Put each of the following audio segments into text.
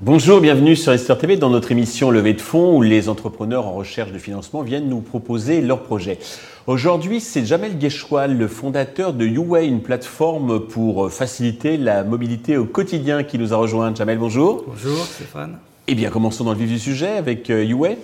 Bonjour, bienvenue sur Esther TV dans notre émission Levée de fonds où les entrepreneurs en recherche de financement viennent nous proposer leurs projets. Aujourd'hui, c'est Jamel Guéchoual, le fondateur de YouWay, une plateforme pour faciliter la mobilité au quotidien qui nous a rejoint. Jamel, bonjour. Bonjour Stéphane. Eh bien, commençons dans le vif du sujet avec euh, YouWay.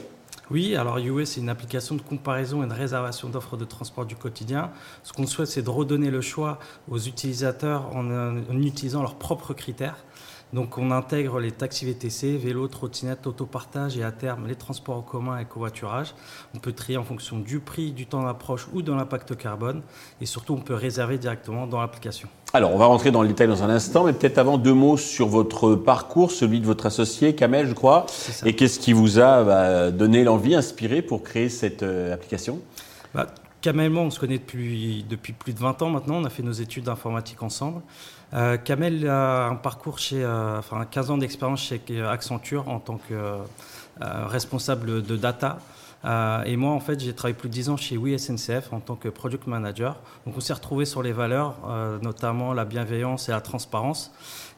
Oui, alors UA, c'est une application de comparaison et de réservation d'offres de transport du quotidien. Ce qu'on souhaite, c'est de redonner le choix aux utilisateurs en, en utilisant leurs propres critères. Donc on intègre les taxis VTC, vélos, trottinettes, autopartage et à terme les transports en commun et covoiturage. On peut trier en fonction du prix, du temps d'approche ou de l'impact carbone. Et surtout, on peut réserver directement dans l'application. Alors, on va rentrer dans le détail dans un instant, mais peut-être avant deux mots sur votre parcours, celui de votre associé Kamel, je crois. Et qu'est-ce qui vous a bah, donné l'envie, inspiré pour créer cette euh, application? Bah, Kamel, on se connaît depuis, depuis plus de 20 ans maintenant. On a fait nos études d'informatique ensemble. Euh, Kamel a un parcours chez, euh, enfin 15 ans d'expérience chez Accenture en tant que euh, responsable de data. et moi, en fait, j'ai travaillé plus de 10 ans chez Oui SNCF en tant que product manager. Donc, on s'est retrouvé sur les valeurs, notamment la bienveillance et la transparence.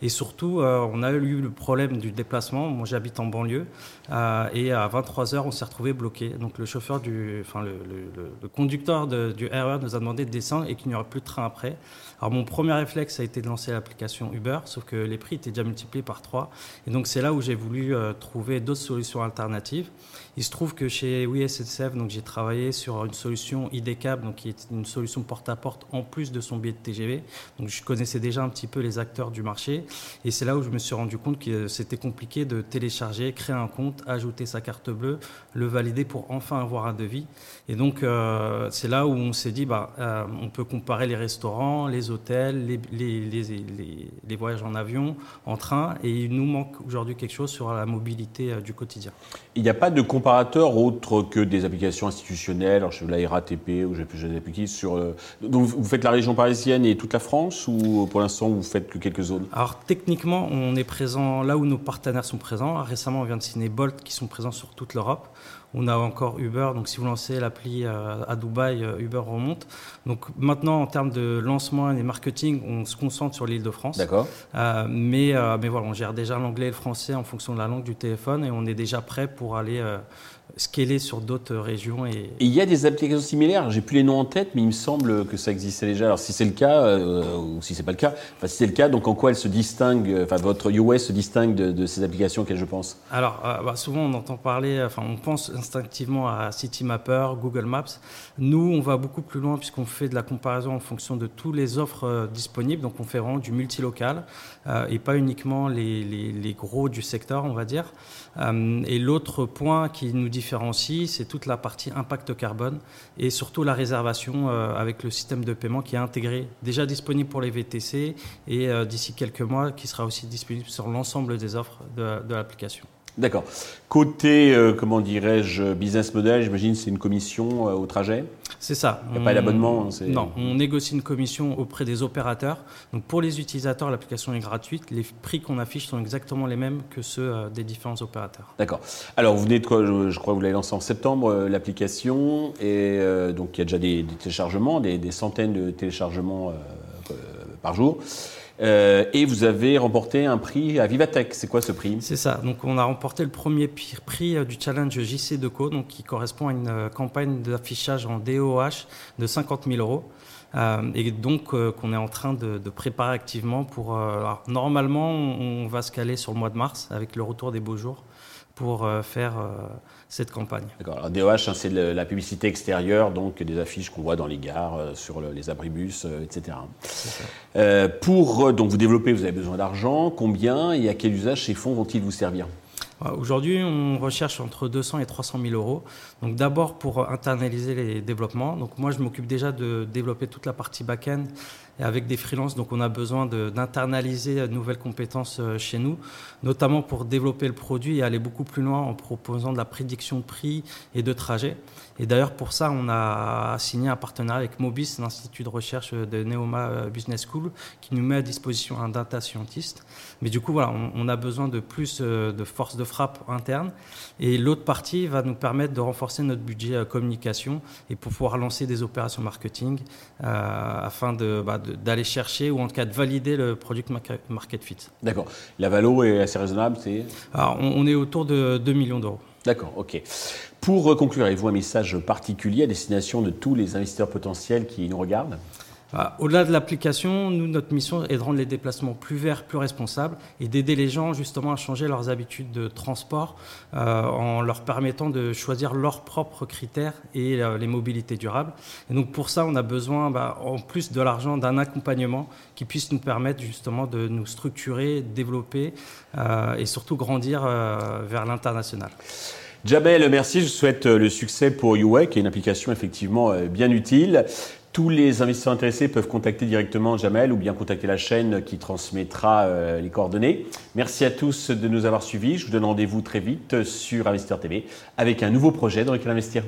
Et surtout, on a eu le problème du déplacement. Moi, j'habite en banlieue. et à 23 heures, on s'est retrouvé bloqué. Donc, le chauffeur du, enfin, le, conducteur de, du RER nous a demandé de descendre et qu'il n'y aura plus de train après. Alors mon premier réflexe a été de lancer l'application Uber, sauf que les prix étaient déjà multipliés par 3. Et donc c'est là où j'ai voulu euh, trouver d'autres solutions alternatives. Il se trouve que chez WeSNCF, donc j'ai travaillé sur une solution IDCAB, donc qui est une solution porte-à-porte en plus de son billet de TGV. Donc je connaissais déjà un petit peu les acteurs du marché. Et c'est là où je me suis rendu compte que c'était compliqué de télécharger, créer un compte, ajouter sa carte bleue, le valider pour enfin avoir un devis. Et donc euh, c'est là où on s'est dit, bah, euh, on peut comparer les restaurants, les hôtels, les, les, les, voyages en avion, en train, et il nous manque aujourd'hui quelque chose sur la mobilité euh, du quotidien. Il n'y a pas de comparateur autre que des applications institutionnelles, alors je la RATP ou j'ai plus des applications sur. Euh, donc vous faites la région parisienne et toute la France ou pour l'instant vous faites que quelques zones? Alors techniquement, on est présent là où nos partenaires sont présents. Récemment, on vient de signer Bolt qui sont présents sur toute l'Europe. On a encore Uber, donc si vous lancez l'appli euh, à Dubaï, euh, Uber remonte. Donc maintenant, en termes de lancement et marketing, on se concentre sur l'île de France. D'accord. Euh, mais, mais voilà, on gère déjà l'anglais et le français en fonction de la langue du téléphone et on est déjà prêt pour aller scaler sur d'autres régions. Et... il y a des applications similaires, j'ai plus les noms en tête, mais il me semble que ça existait déjà. Alors si c'est le cas, euh, ou si c'est pas le cas, enfin si c'est le cas, donc en quoi elle se distingue, enfin votre US se distingue de, ces applications auxquelles je pense? Alors euh, bah, souvent on entend parler, enfin on pense instinctivement à Citymapper, Google Maps. Nous on va beaucoup plus loin puisqu'on fait de la comparaison en fonction de toutes les offres euh, disponibles, donc on fait vraiment du multilocal et pas uniquement les, les, les, gros du secteur, on va dire. et l'autre point qui nous c'est toute la partie impact carbone et surtout la réservation euh, avec le système de paiement qui est intégré, déjà disponible pour les VTC et euh, d'ici quelques mois qui sera aussi disponible sur l'ensemble des offres de l'application. D'accord. Côté, euh, comment dirais-je, business model, j'imagine c'est une commission euh, au trajet C'est ça. Il n'y a pas d'abonnement Non, on négocie une commission auprès des opérateurs. Donc pour les utilisateurs, l'application est gratuite. Les prix qu'on affiche sont exactement les mêmes que ceux euh, des différents opérateurs. D'accord. Alors vous venez de quoi? Je, crois que vous l'avez lancé en septembre, l'application. Et donc il y a déjà des, téléchargements, des, des, centaines de téléchargements par jour. Euh, et vous avez remporté un prix à Vivatech. C'est quoi ce prix? C'est ça. Donc, on a remporté le premier prix euh, du challenge JC Deco, donc qui correspond à une euh, campagne d'affichage en DOH de 50 000 euros. et donc qu'on est en train de, préparer activement pour. normalement, on, va se caler sur le mois de mars avec le retour des beaux jours pour faire cette campagne. D'accord. Alors DOH, hein, c'est la publicité extérieure, donc des affiches qu'on voit dans les gares, euh, sur les abribus, euh, etc. Euh, pour donc vous développer, vous avez besoin d'argent. Combien et à quel usage ces fonds vont-ils vous servir? Aujourd'hui, on recherche entre 200 et 300 000 euros. Donc d'abord pour internaliser les développements. Donc moi, je m'occupe déjà de développer toute la partie back-end et avec des freelances. Donc on a besoin d'internaliser de, nouvelles compétences chez nous, notamment pour développer le produit et aller beaucoup plus loin en proposant de la prédiction de prix et de trajet. Et d'ailleurs, pour ça, on a signé un partenariat avec Mobis, l'Institut de recherche de Neoma Business School, qui nous met à disposition un data scientist. Mais du coup, voilà, on, a besoin de plus euh, de force de frappe interne. Et l'autre partie va nous permettre de renforcer notre budget euh, communication et pour pouvoir lancer des opérations marketing euh, afin bah, d'aller chercher ou en tout cas de valider le product market fit. D'accord. La valo est assez raisonnable, c'est on, on est autour de 2 millions d'euros. D'accord, ok. Pour conclure, avez-vous un message particulier à destination de tous les investisseurs potentiels qui nous regardent? Au-delà de l'application, nous, notre mission est de rendre les déplacements plus verts, plus responsables et d'aider les gens justement à changer leurs habitudes de transport euh, en leur permettant de choisir leurs propres critères et euh, les mobilités durables. Et donc pour ça, on a besoin, bah, en plus de l'argent, d'un accompagnement qui puisse nous permettre justement de nous structurer, développer euh, et surtout grandir vers l'international. Jabel, merci. Je souhaite le succès pour UA, qui est une application effectivement bien utile. Tous les investisseurs intéressés peuvent contacter directement Jamel ou bien contacter la chaîne qui transmettra euh, les coordonnées. Merci à tous de nous avoir suivis. Je vous donne rendez-vous très vite sur Investir TV avec un nouveau projet dans lequel investir.